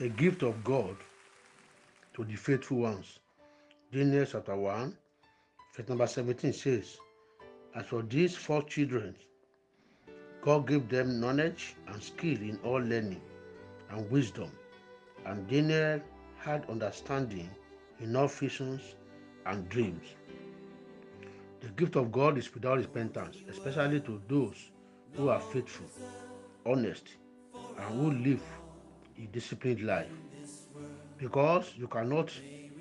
the gift of God to the faithful ones. Daniel chapter 1, verse number 17 says, As for these four children, God gave them knowledge and skill in all learning and wisdom, and Daniel had understanding in all visions and dreams. The gift of God is without repentance, especially to those who are faithful, honest, and who live a disciplined life. Because you cannot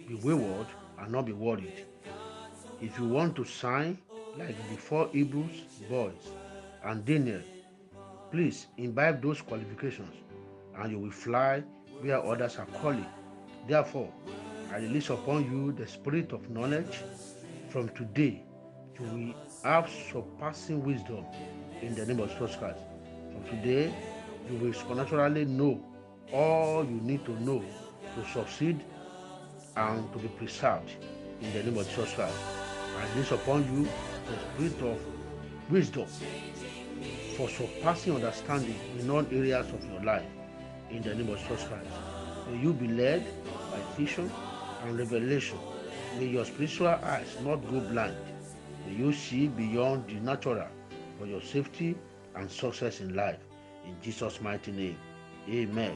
be wayward and not be worried. If you want to shine like the four Hebrews boys and Daniel, please imbibe those qualifications and you will fly where others are calling. Therefore, I release upon you the spirit of knowledge. From today, you will have surpassing wisdom in the name of Jesus Christ. From today, you will supernaturally know all you need to know to succeed and to be preserved in the name of Jesus Christ. And release upon you the spirit of wisdom for surpassing understanding in all areas of your life in the name of Jesus Christ. May you be led by vision and revelation. May your spiritual eyes not go blind. May you see beyond the natural for your safety and success in life. In Jesus' mighty name, amen.